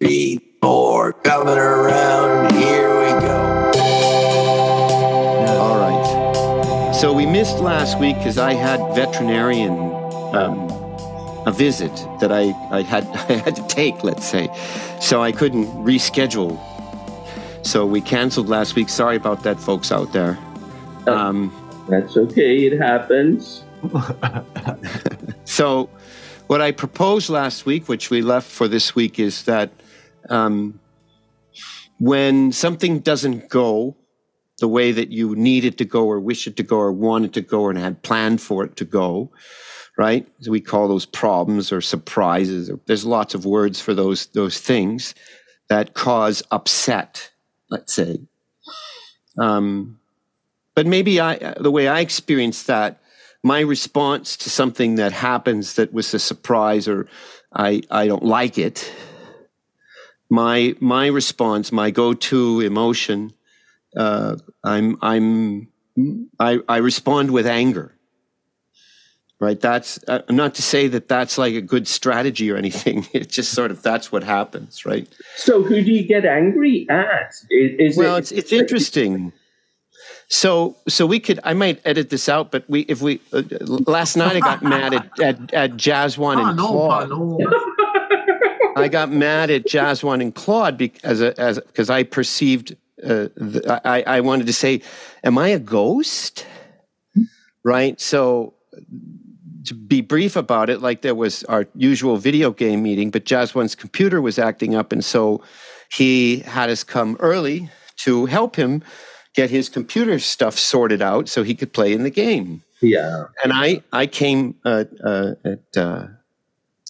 three, four, coming around. Here we go. All right. So we missed last week because I had veterinarian um, a visit that I, I had I had to take, let's say. So I couldn't reschedule. So we canceled last week. Sorry about that, folks out there. Um, That's okay. It happens. so what I proposed last week, which we left for this week, is that um, when something doesn't go the way that you need it to go, or wish it to go, or want it to go, or had planned for it to go, right? So we call those problems or surprises. There's lots of words for those those things that cause upset. Let's say. Um, but maybe I, the way I experienced that, my response to something that happens that was a surprise or I, I don't like it, my my response, my go-to emotion, uh, I'm I'm I, I respond with anger. Right. That's uh, not to say that that's like a good strategy or anything. It's just sort of that's what happens, right? So, who do you get angry at? Is, is well, it, it's it's interesting. So so we could I might edit this out, but we if we uh, last night I got mad at at, at Jazwan Ah, and no, Claude. no. I got mad at Jazwan and Claude because as because I perceived uh, the, I I wanted to say, am I a ghost? Right. So to be brief about it, like there was our usual video game meeting, but Jazwan's computer was acting up, and so he had us come early to help him get his computer stuff sorted out so he could play in the game. yeah. And I I came uh, uh, at uh,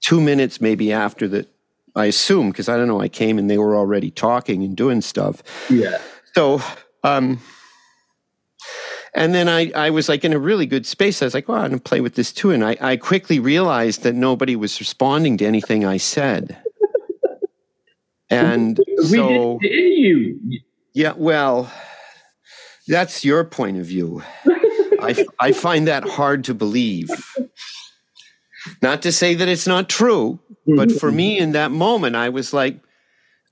two minutes maybe after that. I assume because I don't know. I came and they were already talking and doing stuff. Yeah. So, um, and then I, I was like in a really good space. I was like, well, I'm going to play with this too. And I, I quickly realized that nobody was responding to anything I said. And We so, didn't you. yeah, well, that's your point of view. I, I find that hard to believe. Not to say that it's not true, but mm-hmm. for me in that moment, I was like,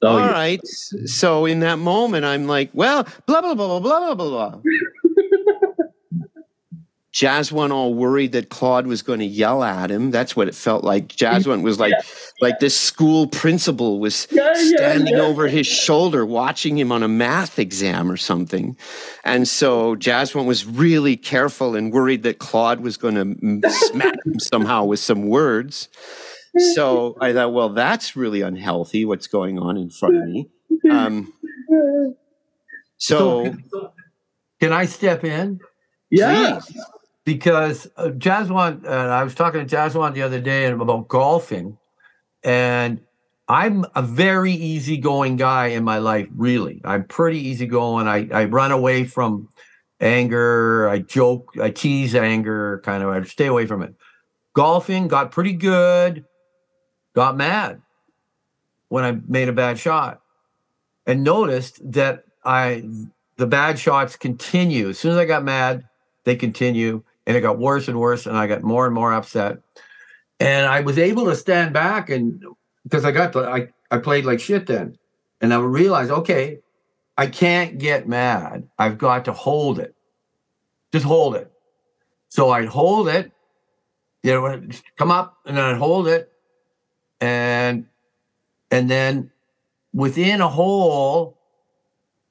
Oh, all yeah. right. So in that moment, I'm like, well, blah, blah, blah, blah, blah, blah, blah. Jaswant all worried that Claude was going to yell at him. That's what it felt like. Jaswant was like, like this school principal was Yeah, yeah, standing yeah. over his shoulder, watching him on a math exam or something. And so Jaswant was really careful and worried that Claude was going to smack him somehow with some words. So I thought, well, that's really unhealthy. What's going on in front of me? Um, so, Can I step in? yeah. please. Because uh, Jaswan, I was talking to Jaswan the other day about golfing, and I'm a very easygoing guy in my life. Really, I'm pretty easygoing. I I run away from anger. I joke. I tease anger. Kind of. I stay away from it. Golfing got pretty good. Got mad when I made a bad shot, and noticed that I the bad shots continue. As soon as I got mad, they continue and it got worse and worse and i got more and more upset. And i was able to stand back and because i got the i, I played like shit then. And i realized okay i can't get mad. I've got to hold it. Just hold it. So i'd hold it you know come up and then i'd hold it. And and then within a hole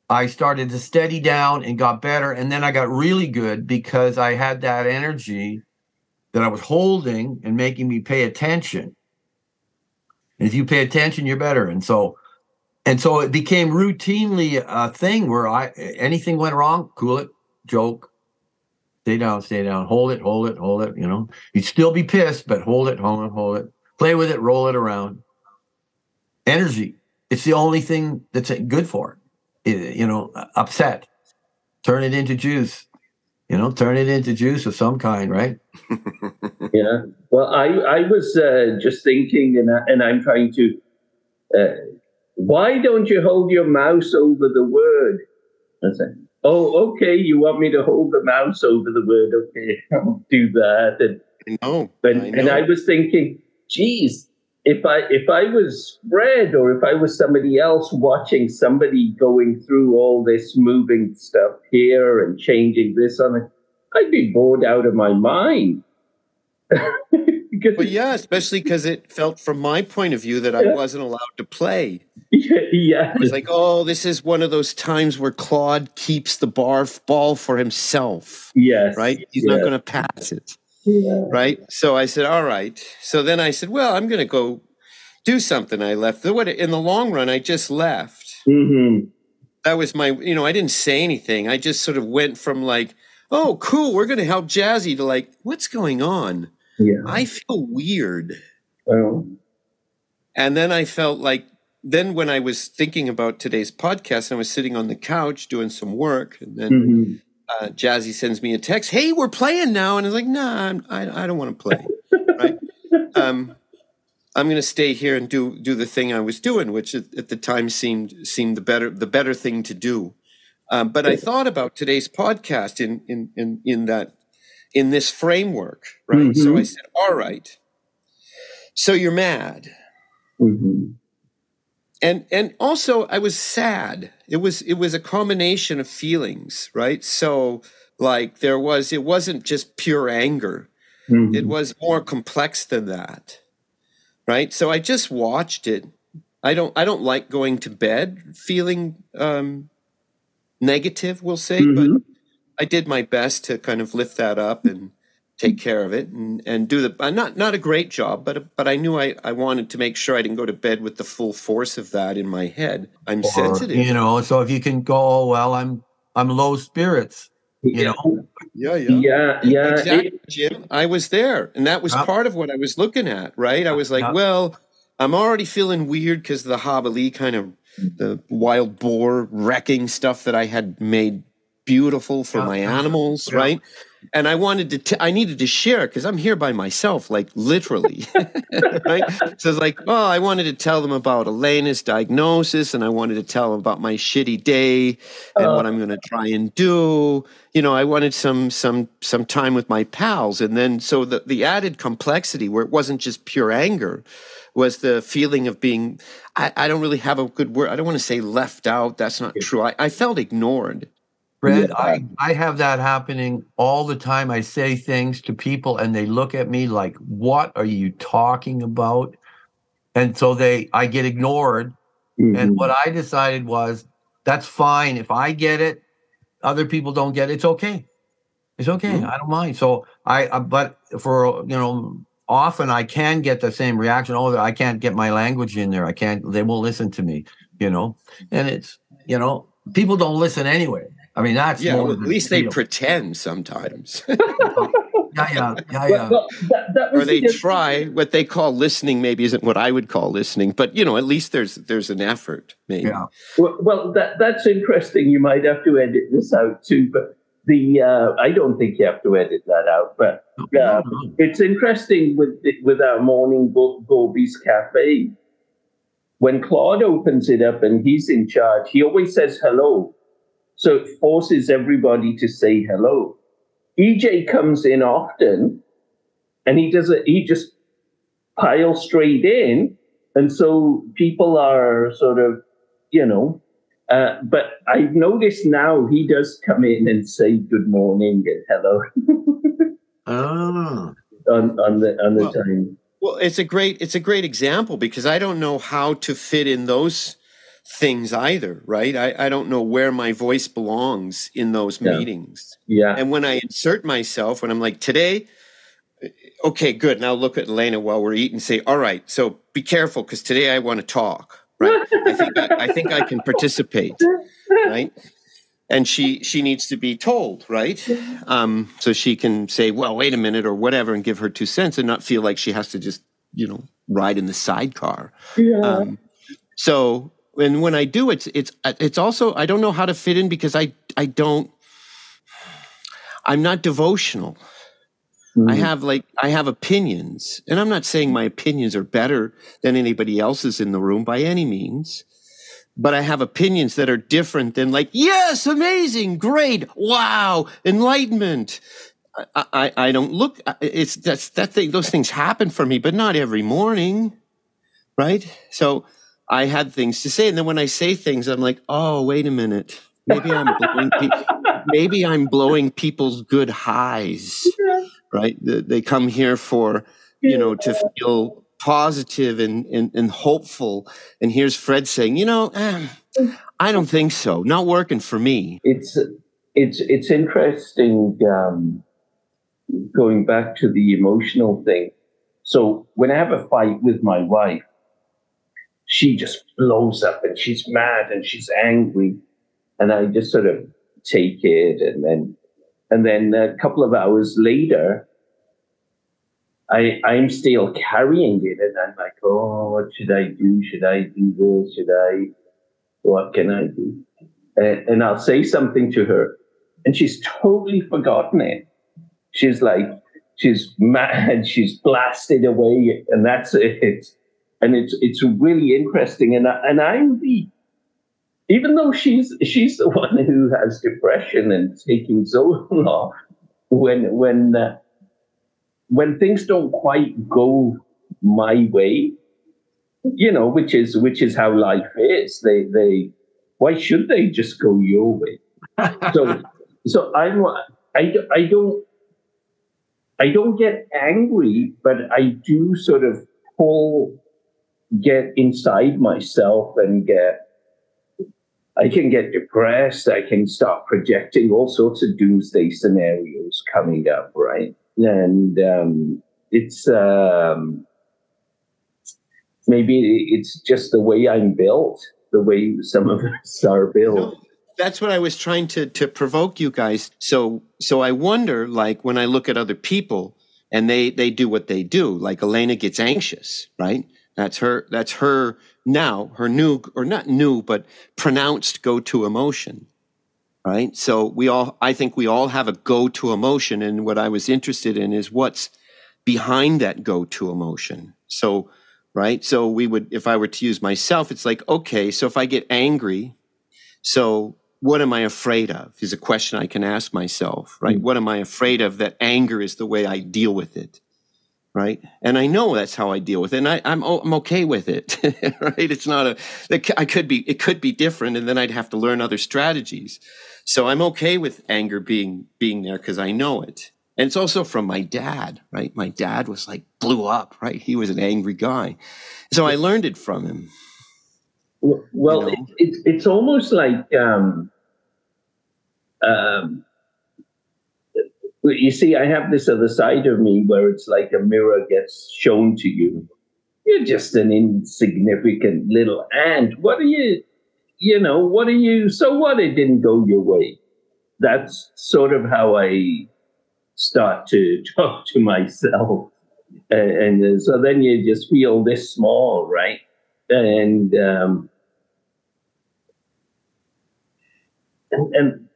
I started to steady down and got better. And then I got really good because I had that energy that I was holding and making me pay attention. And if you pay attention, you're better. And so, and so it became routinely a thing where I anything went wrong, cool it, joke, stay down, stay down, hold it, hold it, hold it. You know, you'd still be pissed, but hold it, hold it, hold it, play with it, roll it around. Energy. It's the only thing that's good for it you know, upset. Turn it into juice. You know, turn it into juice of some kind, right? Yeah. Well, I I was uh, just thinking, and I, and I'm trying to. Uh, why don't you hold your mouse over the word? I said, "Oh, okay. You want me to hold the mouse over the word? Okay, I'll do that." And I and, I and. I was thinking, geez, if I if I was Fred or if I was somebody else watching somebody going through all this moving stuff here and changing this on it, I'd be bored out of my mind. Well, yeah, especially because it felt from my point of view that I Yeah. wasn't allowed to play. yeah, yeah, It was like, oh, this is one of those times where Claude keeps the bar ball for himself, yes, right? He's not going to pass it. Yeah. right? So I said, all right. So then I said, well, I'm going to go do something. I left. The- What in the long run, I just left. Mhm. That was my, you know, I didn't say anything. I just sort of went from like, oh, cool, we're going to help Jazzy to like, what's going on? yeah. I feel weird. Well, And then I felt like, then when I was thinking about today's podcast, I was sitting on the couch doing some work, and then mhm. Uh, Jazzy sends me a text, "Hey, we're playing now," and I was like, "Nah, I'm, I, I don't want to play." right? Um, I'm going to stay here and do do the thing I was doing, which at, at the time seemed seemed the better the better thing to do. Um, but I thought about today's podcast in in in in that in this framework, right? So I said, "All right, so you're mad." Mhm. And and also i was sad. It was it was a combination of feelings right? So like there was it wasn't just pure anger. Mhm. it was more complex than that right? So i just watched it. I don't i don't like going to bed feeling um negative we'll say but Mhm. i did my best to kind of lift that up and take care of it and and do the uh, not not a great job but but i knew i i wanted to make sure i didn't go to bed with the full force of that in my head i'm Or, sensitive you know, so if you can go, oh, well, I'm I'm low spirits, you know. yeah yeah, yeah. yeah. exactly It- jim i was there and that was Yeah. part of what i was looking at right i was like Yeah. well i'm already feeling weird because the hobbilee kind of the wild boar wrecking stuff that i had made beautiful for Yeah. my animals Yeah. right and i wanted to t- i needed to share because i'm here by myself like literally right? So it's like oh i wanted to tell them about elena's diagnosis and i wanted to tell them about my shitty day and what oh. i'm going to try and do. You know i wanted some some some time with my pals and then so the, the added complexity where it wasn't just pure anger was the feeling of being I, I don't really have a good word i don't want to say left out that's not true i, I felt ignored Fred, Yeah. I, I have that happening all the time. I say things to people and they look at me like, what are you talking about? And so they I get ignored. Mhm. And what I decided was that's fine. If I get it, other people don't get it. It's okay. It's okay. Mhm. I don't mind. So I, uh, but for, you know, often I can get the same reaction. Oh, I can't get my language in there. I can't, they won't listen to me, you know, and it's, you know, people don't listen anyway. I mean, that's yeah more well, at the least they deal. pretend sometimes yeah, yeah, yeah, yeah. well, that, that or they the- try what they call listening maybe isn't what i would call listening but you know at least there's there's an effort maybe Yeah. Well, well, that that's interesting. You might have to edit this out too, but the uh, I don't think you have to edit that out. But No, no. it's interesting with the- with our morning book, Gobies Cafe. When Claude opens it up and he's in charge, he always says hello, so it forces everybody to say hello. EJ comes in often, and he does it. He just piles straight in, and so people are sort of, you know. Uh, but I've noticed now he does come in and say good morning and hello Ah. on on the on the Well, time. Well, it's a great it's a great example because I don't know how to fit in those things either, right? I, I don't know where my voice belongs in those Yeah. meetings. Yeah. And when I insert myself, when I'm like, today, okay, good. Now look at Elena while we're eating. Say, all right, so be careful because today I want to talk. Right? I think I, I think I can participate. Right? And she she needs to be told, right? Um, so she can say, well, wait a minute, or whatever, and give her two cents, and not feel like she has to just, you know, ride in the sidecar. Yeah. Um, so and when I do, it's it's it's also I don't know how to fit in because I I don't I'm not devotional. I Mhm. have like I have opinions, and I'm not saying my opinions are better than anybody else's in the room by any means. But I have opinions that are different than like, yes, amazing, great, wow, enlightenment. I, I, I don't look. It's that's that thing. Those things happen for me, but not every morning. right? So I had things to say, and then when I say things, I'm like, oh, wait a minute, maybe I'm blowing pe- maybe I'm blowing people's good highs, right? They they come here for you know to feel positive and, and, and hopeful, and here's Fred saying, you know, eh, I don't think so, not working for me. it's it's it's interesting um, going back to the emotional thing. So when I have a fight with my wife, she just blows up and she's mad and she's angry, and I just sort of take it, and then and then a couple of hours later, I I'm still carrying it, and I'm like, oh, what should I do? Should I do this? Should I? What can I do? And, and I'll say something to her, and she's totally forgotten it. She's like, she's mad, she's blasted away, and that's it. And it's it's really interesting. And I, and I'm the, even though she's she's the one who has depression and taking Zoloft when when uh, when things don't quite go my way, you know, which is which is how life is. They they why should they just go your way? so so I'm I, I don't I don't get angry, but I do sort of pull get inside myself and get I can get depressed. I can start projecting all sorts of doomsday scenarios coming up, right? And um, it's um, maybe it's just the way I'm built, the way some of us are built. That's what I was trying to to provoke you guys. So so I wonder, like when I look at other people and they they do what they do, like Elena gets anxious, right? That's her that's her now, her new or not new, but pronounced go-to emotion. Right. So we all I think we all have a go-to emotion. And what I was interested in is what's behind that go-to emotion. So right? So we would, if I were to use myself, it's like, okay, so if I get angry, so what am I afraid of? Is a question I can ask myself, right? Mm. What am I afraid of? That anger is the way I deal with it, right? And I know that's how I deal with it, and I, I'm o- I'm okay with it, right? It's not a, I could be, it could be different, and then I'd have to learn other strategies. So I'm okay with anger being being there because I know it, and it's also from my dad, right? My dad was like blew up, right? He was an angry guy, so I learned it from him. Well, You know? it, it's it's almost like um, um, you see, I have this other side of me where it's like a mirror gets shown to you. You're just an insignificant little ant. What are you? You know, what are you? So what? It didn't go your way. That's sort of how I start to talk to myself, and, and so then you just feel this small, right? and um, and, and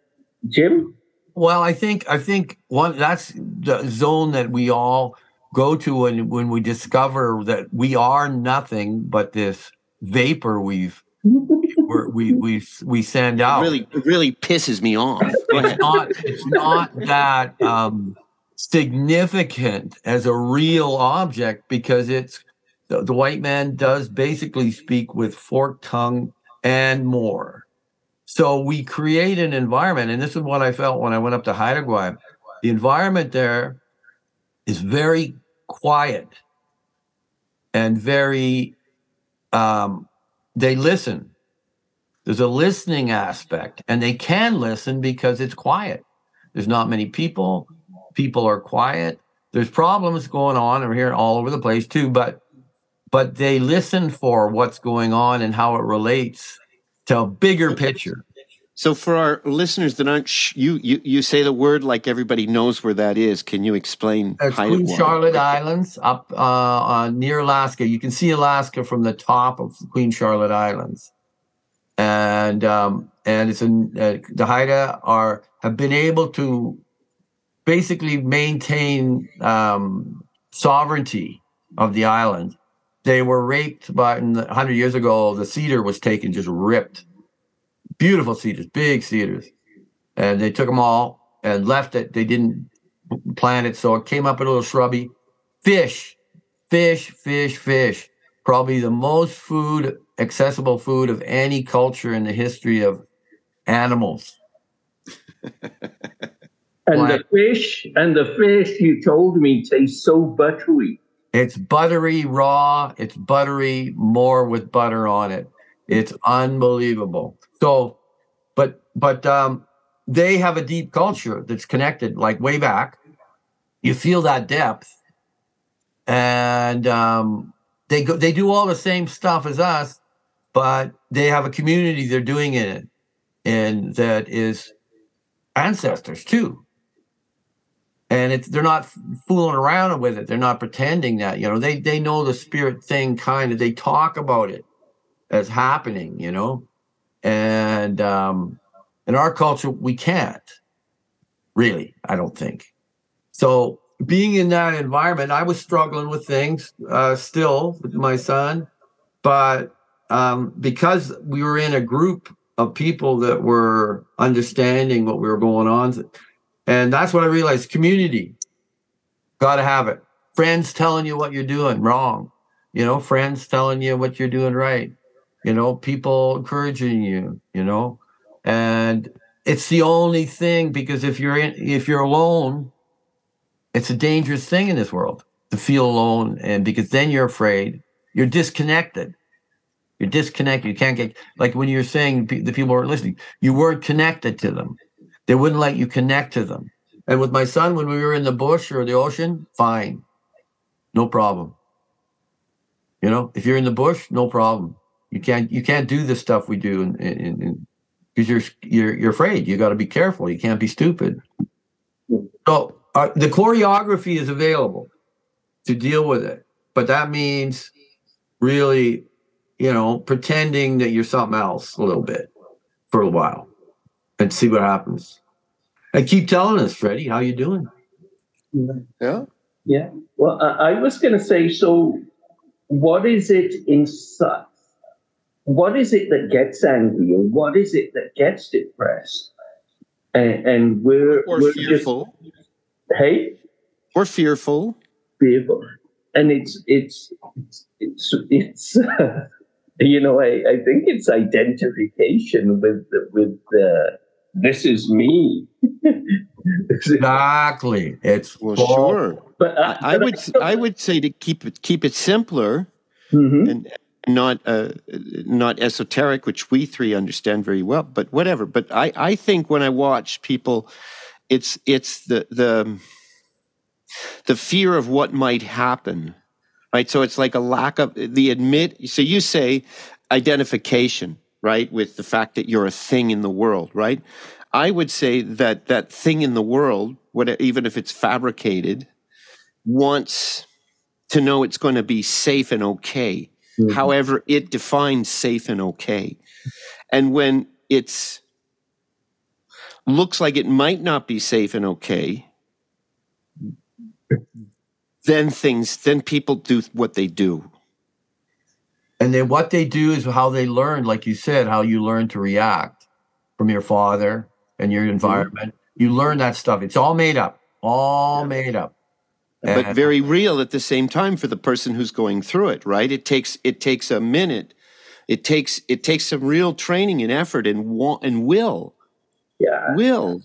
Jim, Well, I think I think one that's the zone that we all go to when when we discover that we are nothing but this vapor we've we're, we we we send It out. really, it really pisses me off. It's not it's not that um, significant as a real object because it's the, the white man does basically speak with forked tongue and more. So we create an environment, and this is what I felt when I went up to Haida Gwaii. The environment there is very quiet and very um, they listen. There's a listening aspect and they can listen because it's quiet. There's not many people. People are quiet. There's problems going on over here all over the place too but but they listen for what's going on and how it relates a bigger picture So, for our listeners that aren't, sh- you, you you say the word like everybody knows where that is. Can you explain? It's Queen? Charlotte Islands up uh, uh, near Alaska. You can see Alaska from the top of Queen Charlotte Islands, and um, and it's in uh, the Haida are have been able to basically maintain um, sovereignty of the island. They were raped by hundred years ago. The cedar was taken, just ripped. Beautiful cedars, big cedars, and they took them all and left it. They didn't plant it, so it came up a little shrubby. Fish, fish, fish, fish. probably the most food accessible food of any culture in the history of animals. And the fish, and the fish you told me tastes so buttery. It's buttery raw. It's buttery more with butter on it. It's unbelievable. So, but but um, they have a deep culture that's connected, like way back. You feel that depth, and um, they go. They do all the same stuff as us, but they have a community they're doing in it in, and that is ancestors too and it's they're not fooling around with it. They're not pretending that you know they they know the spirit thing kind of. They talk about it as happening, you know, and um, in our culture we can't really. I don't think so. Being in that environment, I was struggling with things uh, still with my son, but um, because we were in a group of people that were understanding what we were going on and that's what I realized community. Got to have it. Friends telling you what you're doing wrong. You know, friends telling you what you're doing right. You know, people encouraging you, you know. And it's the only thing because if you're in if you're alone, it's a dangerous thing in this world to feel alone and because then you're afraid. You're disconnected. You're disconnected. You can't get like when you're saying the people weren't listening, you weren't connected to them. They wouldn't let you connect to them. And with my son, when we were in the bush or the ocean, fine, no problem. You know, if you're in the bush, no problem. You can't you can't do the stuff we do, because you're you're you're afraid. You got to be careful. You can't be stupid. So uh, the choreography is available to deal with it, but that means really, you know, pretending that you're something else a little bit for a while and see what happens. And keep telling us, Phreddie, how you doing? Yeah. Yeah. Well, I, I was going to say, so what is it inside? What is it that gets angry, or what is it that gets depressed? And, and we're Or we're fearful. just hey Or fearful. fearful, and it's it's it's it's. you know, I, I think it's identification with the, with the this is me. Exactly. It's Well, full- sure. but I, I would I would say to keep it keep it simpler Mhm. and not uh, not esoteric, which we three understand very well. But whatever. But I I think when I watch people, it's it's the the the fear of what might happen, right? So it's like a lack of the admit. So you say identification, right, with the fact that you're a thing in the world, right? I would say that that thing in the world, what, even if it's fabricated, wants to know it's going to be safe and okay. Mhm. However, it defines safe and okay. And when it's looks like it might not be safe and okay, then things, then people do what they do. And then what they do is how they learn, like you said, how you learn to react from your father and your mm-hmm. environment. You learn that stuff. It's all made up. All made up. but And- very real at the same time for the person who's going through it right it takes it takes a minute it takes it takes some real training and effort and want and will yeah. will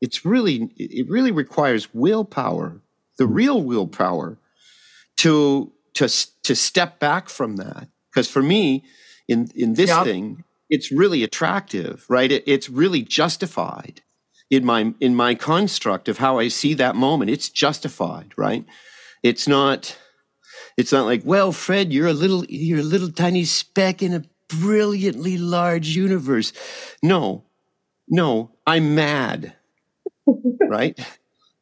it's really it really requires willpower the mm-hmm. real willpower to to to step back from that because for me in in this Yeah. thing it's really attractive right? It, it's really justified in my in my construct of how i see that moment. It's justified right? It's not it's not like well fred you're a little you're a little tiny speck in a brilliantly large universe. No no i'm mad right?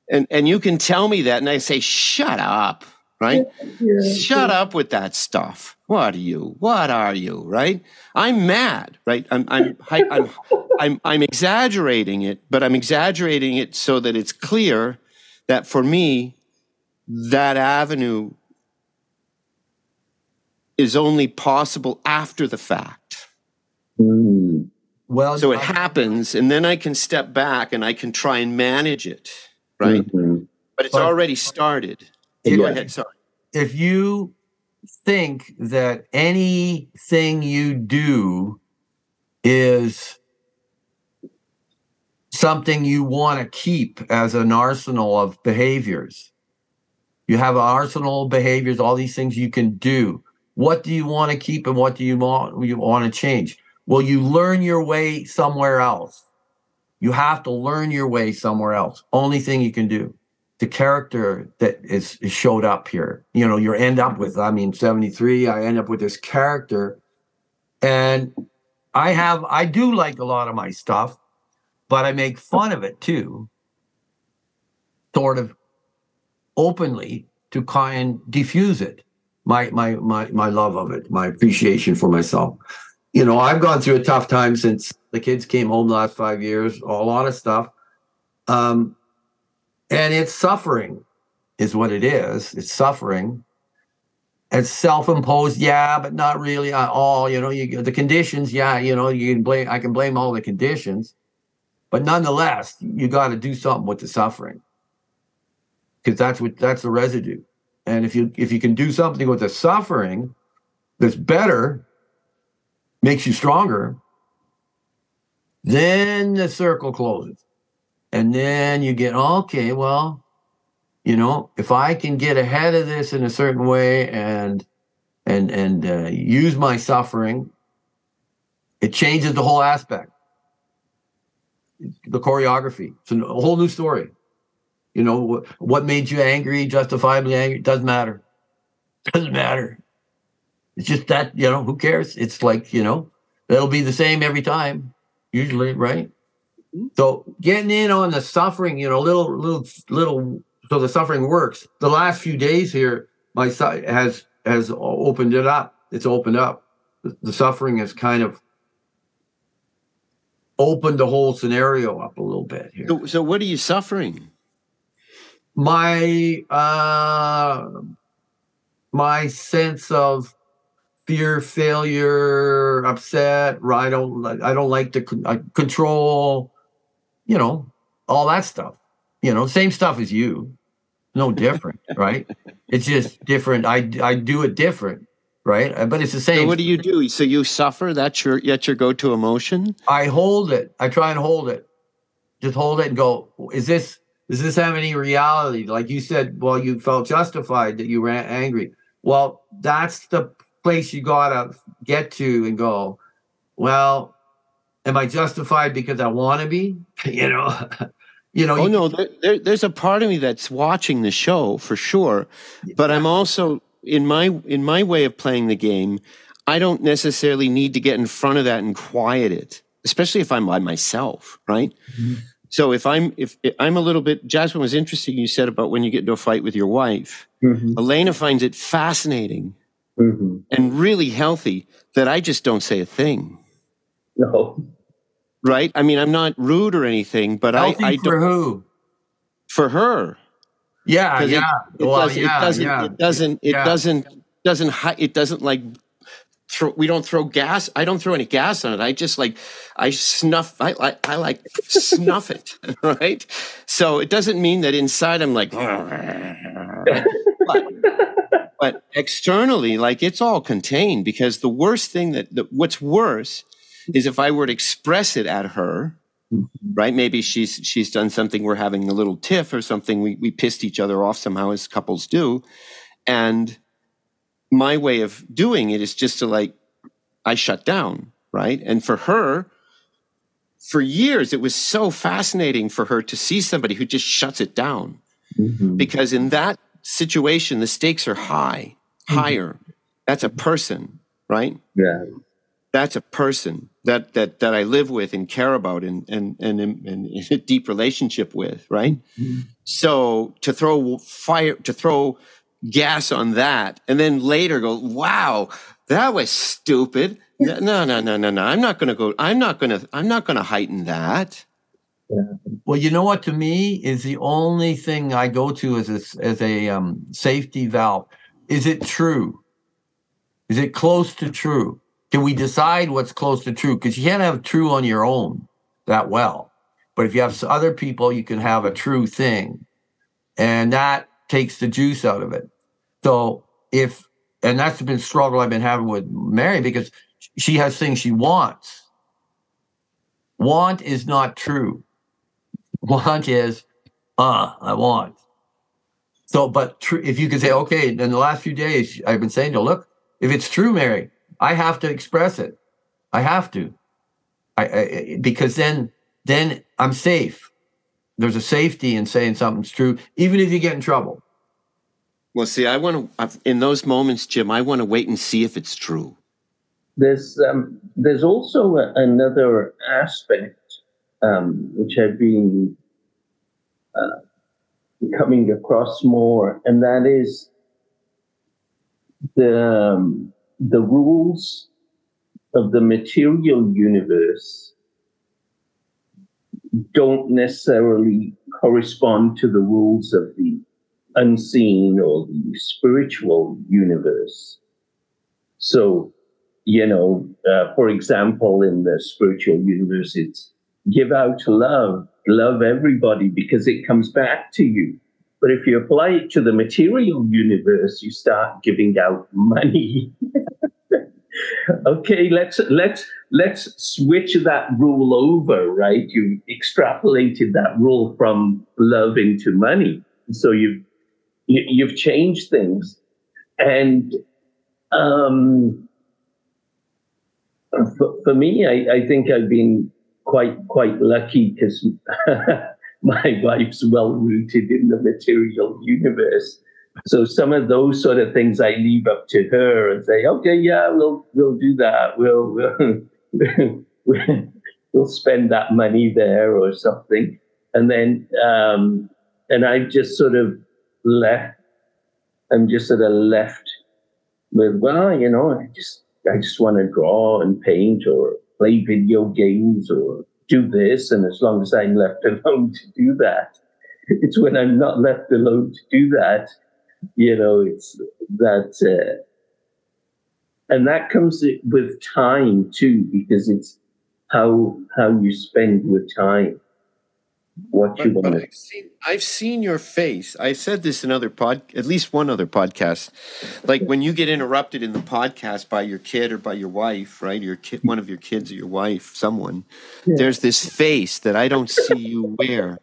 And and you can tell me that and i say shut up right? Shut up with that stuff. What are you? What are you right? I'm mad right? I'm i'm i'm i'm, I'm exaggerating it but i'm exaggerating it so that it's clear that for me that avenue is only possible after the fact. Mm. well, so it happens and then i can step back and i can try and manage it right? Mhm. but it's But- already started. Yeah. go ahead sorry if you think that anything you do is something you want to keep as an arsenal of behaviors. You have an arsenal of behaviors, all these things you can do. What do you want to keep and what do you want you want to change? Well, you learn your way somewhere else. You have to learn your way somewhere else. Only thing you can do. The character that is, is showed up here, you know, you end up with. I mean, seventy three. I end up with this character, and I have. I do like a lot of my stuff, but I make fun of it too. Sort of openly to kind of diffuse it. My my my my love of it, my appreciation for myself. You know, I've gone through a tough time since the kids came home the last five years. A lot of stuff, um, and it's suffering, is what it is. It's suffering. It's self-imposed, yeah, but not really at all. You know, you the conditions, yeah. You know, you can blame. I can blame all the conditions, but nonetheless, you got to do something with the suffering because that's what that's the residue. And if you if you can do something with the suffering that's better, makes you stronger, then the circle closes. And then you get, okay, well, you know, if I can get ahead of this in a certain way and and and uh, use my suffering, it changes the whole aspect. The choreography. It's a whole new story. You know, what, made you angry, justifiably angry? Doesn't matter. Doesn't matter. It's just that, you know, who cares? It's like, you know, it'll be the same every time, usually, right? So getting in on the suffering, you know, little, little, little, so the suffering works. The last few days here, my side has has opened it up. It's opened up. The, the suffering has kind of opened the whole scenario up a little bit here. So, so what are you suffering? my uh my sense of fear failure upset i don't i don't like to con- control you know all that stuff you know same stuff as you no different right it's just different i i do it different right Uh, but it's the same So what do you do? So you suffer? That's your yet your go-to emotion? I hold it. I try and hold it. Just hold it and go, is this does this have any reality? Like you said, well, you felt justified that you were angry. Well, that's the place you gotta get to and go, well, am I justified because I want to be? you know, you know. Oh you- no, there, there, there's a part of me that's watching the show for sure, but I'm also in my in my way of playing the game. I don't necessarily need to get in front of that and quiet it, especially if I'm by myself, right? So if I'm if, if I'm a little bit, Jasmine was interesting. You said about when you get into a fight with your wife. Mhm. Elena finds it fascinating Mhm. and really healthy that I just don't say a thing, No. Right? I mean, I'm not rude or anything, but I, healthy I for don't who? for her. Yeah, 'Cause it- yeah. it, well, does, yeah, it doesn't yeah. it doesn't it Yeah. doesn't doesn't it doesn't like throw we don't throw gas i don't throw any gas on it i just like i snuff i like. I like snuff it right so it doesn't mean that inside i'm like but, but externally like it's all contained because the worst thing that the, what's worse is if i were to express it at her right? Maybe she's she's done something we're having a little tiff or something we, we pissed each other off somehow as couples do. And my way of doing it is just to like i shut down right? And for her for years it was so fascinating for her to see somebody who just shuts it down. Mhm. because in that situation the stakes are high higher. That's a person right? Yeah. That's a person that that that I live with and care about and and and, and in a deep relationship with, right? So to throw fire, to throw gas on that, and then later go, wow, that was stupid. No, no, no, no, no. I'm not going to go. I'm not going to. I'm not going to heighten that. Well, you know what? To me, is the only thing I go to as a, as a um, safety valve. Is it true? Is it close to true? Can we decide what's close to true? Because you can't have true on your own that well. But if you have other people, you can have a true thing, and that takes the juice out of it. So if and that's been struggle I've been having with Mary because she has things she wants. Want is not true. Want is, uh, I want. So, but tr- if you could say, okay, in the last few days, I've been saying to her, look, if it's true, Mary, I have to express it. I have to, I, I because then then I'm safe. There's a safety in saying something's true, even if you get in trouble. Well, see, I want to in those moments, Jim. I want to wait and see if it's true. There's um, there's also a, another aspect um, which I've been uh, coming across more, and that is the um, the rules of the material universe don't necessarily correspond to the rules of the unseen or the spiritual universe. So, you know, uh, for example, in the spiritual universe, it's give out love, love everybody because it comes back to you. But if you apply it to the material universe, you start giving out money. okay, let's let's let's switch that rule over, right? You extrapolated that rule from love into money. So you've you, have changed things. And um, for, for me, I, I think I've been quite quite lucky because my wife's well rooted in the material universe. So some of those sort of things I leave up to her and say, okay, yeah, we'll we'll do that. We'll we'll, we'll spend that money there or something. And then um, and I've just sort of left. I'm just sort of left with, well, you know, I just I just want to draw and paint or play video games or do this. And as long as I'm left alone to do that, it's when I'm not left alone to do that, you know, it's that, uh, and that comes with time too, because it's how how you spend your time what you want. I've seen, I've seen your face. I said this in other pod, at least one other podcast. Like when you get interrupted in the podcast by your kid or by your wife, right? Your kid, one of your kids or your wife, someone. Yeah. There's this face that I don't see you wear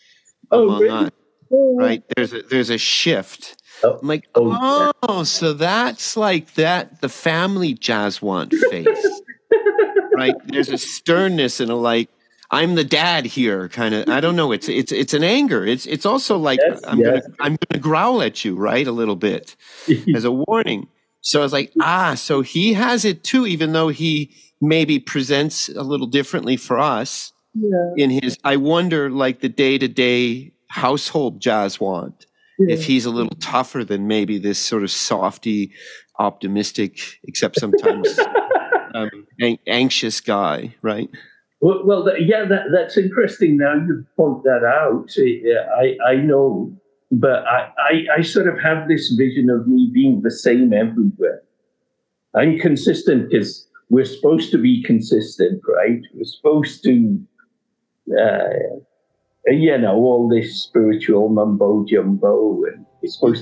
oh, really? us, oh, right? There's a, there's a shift. Oh, I'm like, oh, oh, so that's like that the family Jaswant face, right? There's a sternness and a like I'm the dad here kind of I don't know it's it's it's an anger it's it's also like yes, I'm yes. gonna I'm gonna growl at you right a little bit as a warning so I was like ah so he has it too even though he maybe presents a little differently for us yeah. in his I wonder like the day-to-day household Jaswant yeah. if he's a little tougher than maybe this sort of softy optimistic except sometimes um, anxious guy right well, well yeah, that, that's interesting. Now you point that out. I, I know, but I, I, I sort of have this vision of me being the same everywhere. I'm consistent because we're supposed to be consistent, right? We're supposed to, uh, you know, all this spiritual mumbo jumbo and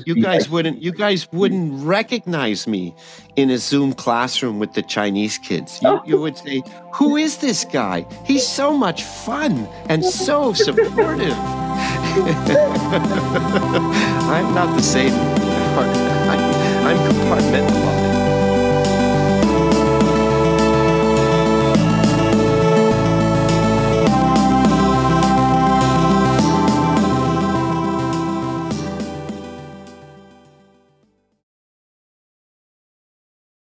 you guys like- wouldn't you guys wouldn't recognize me in a zoom classroom with the chinese kids. You, you would say who is this guy? He's so much fun and so supportive. I'm not the same. I'm compartmentalized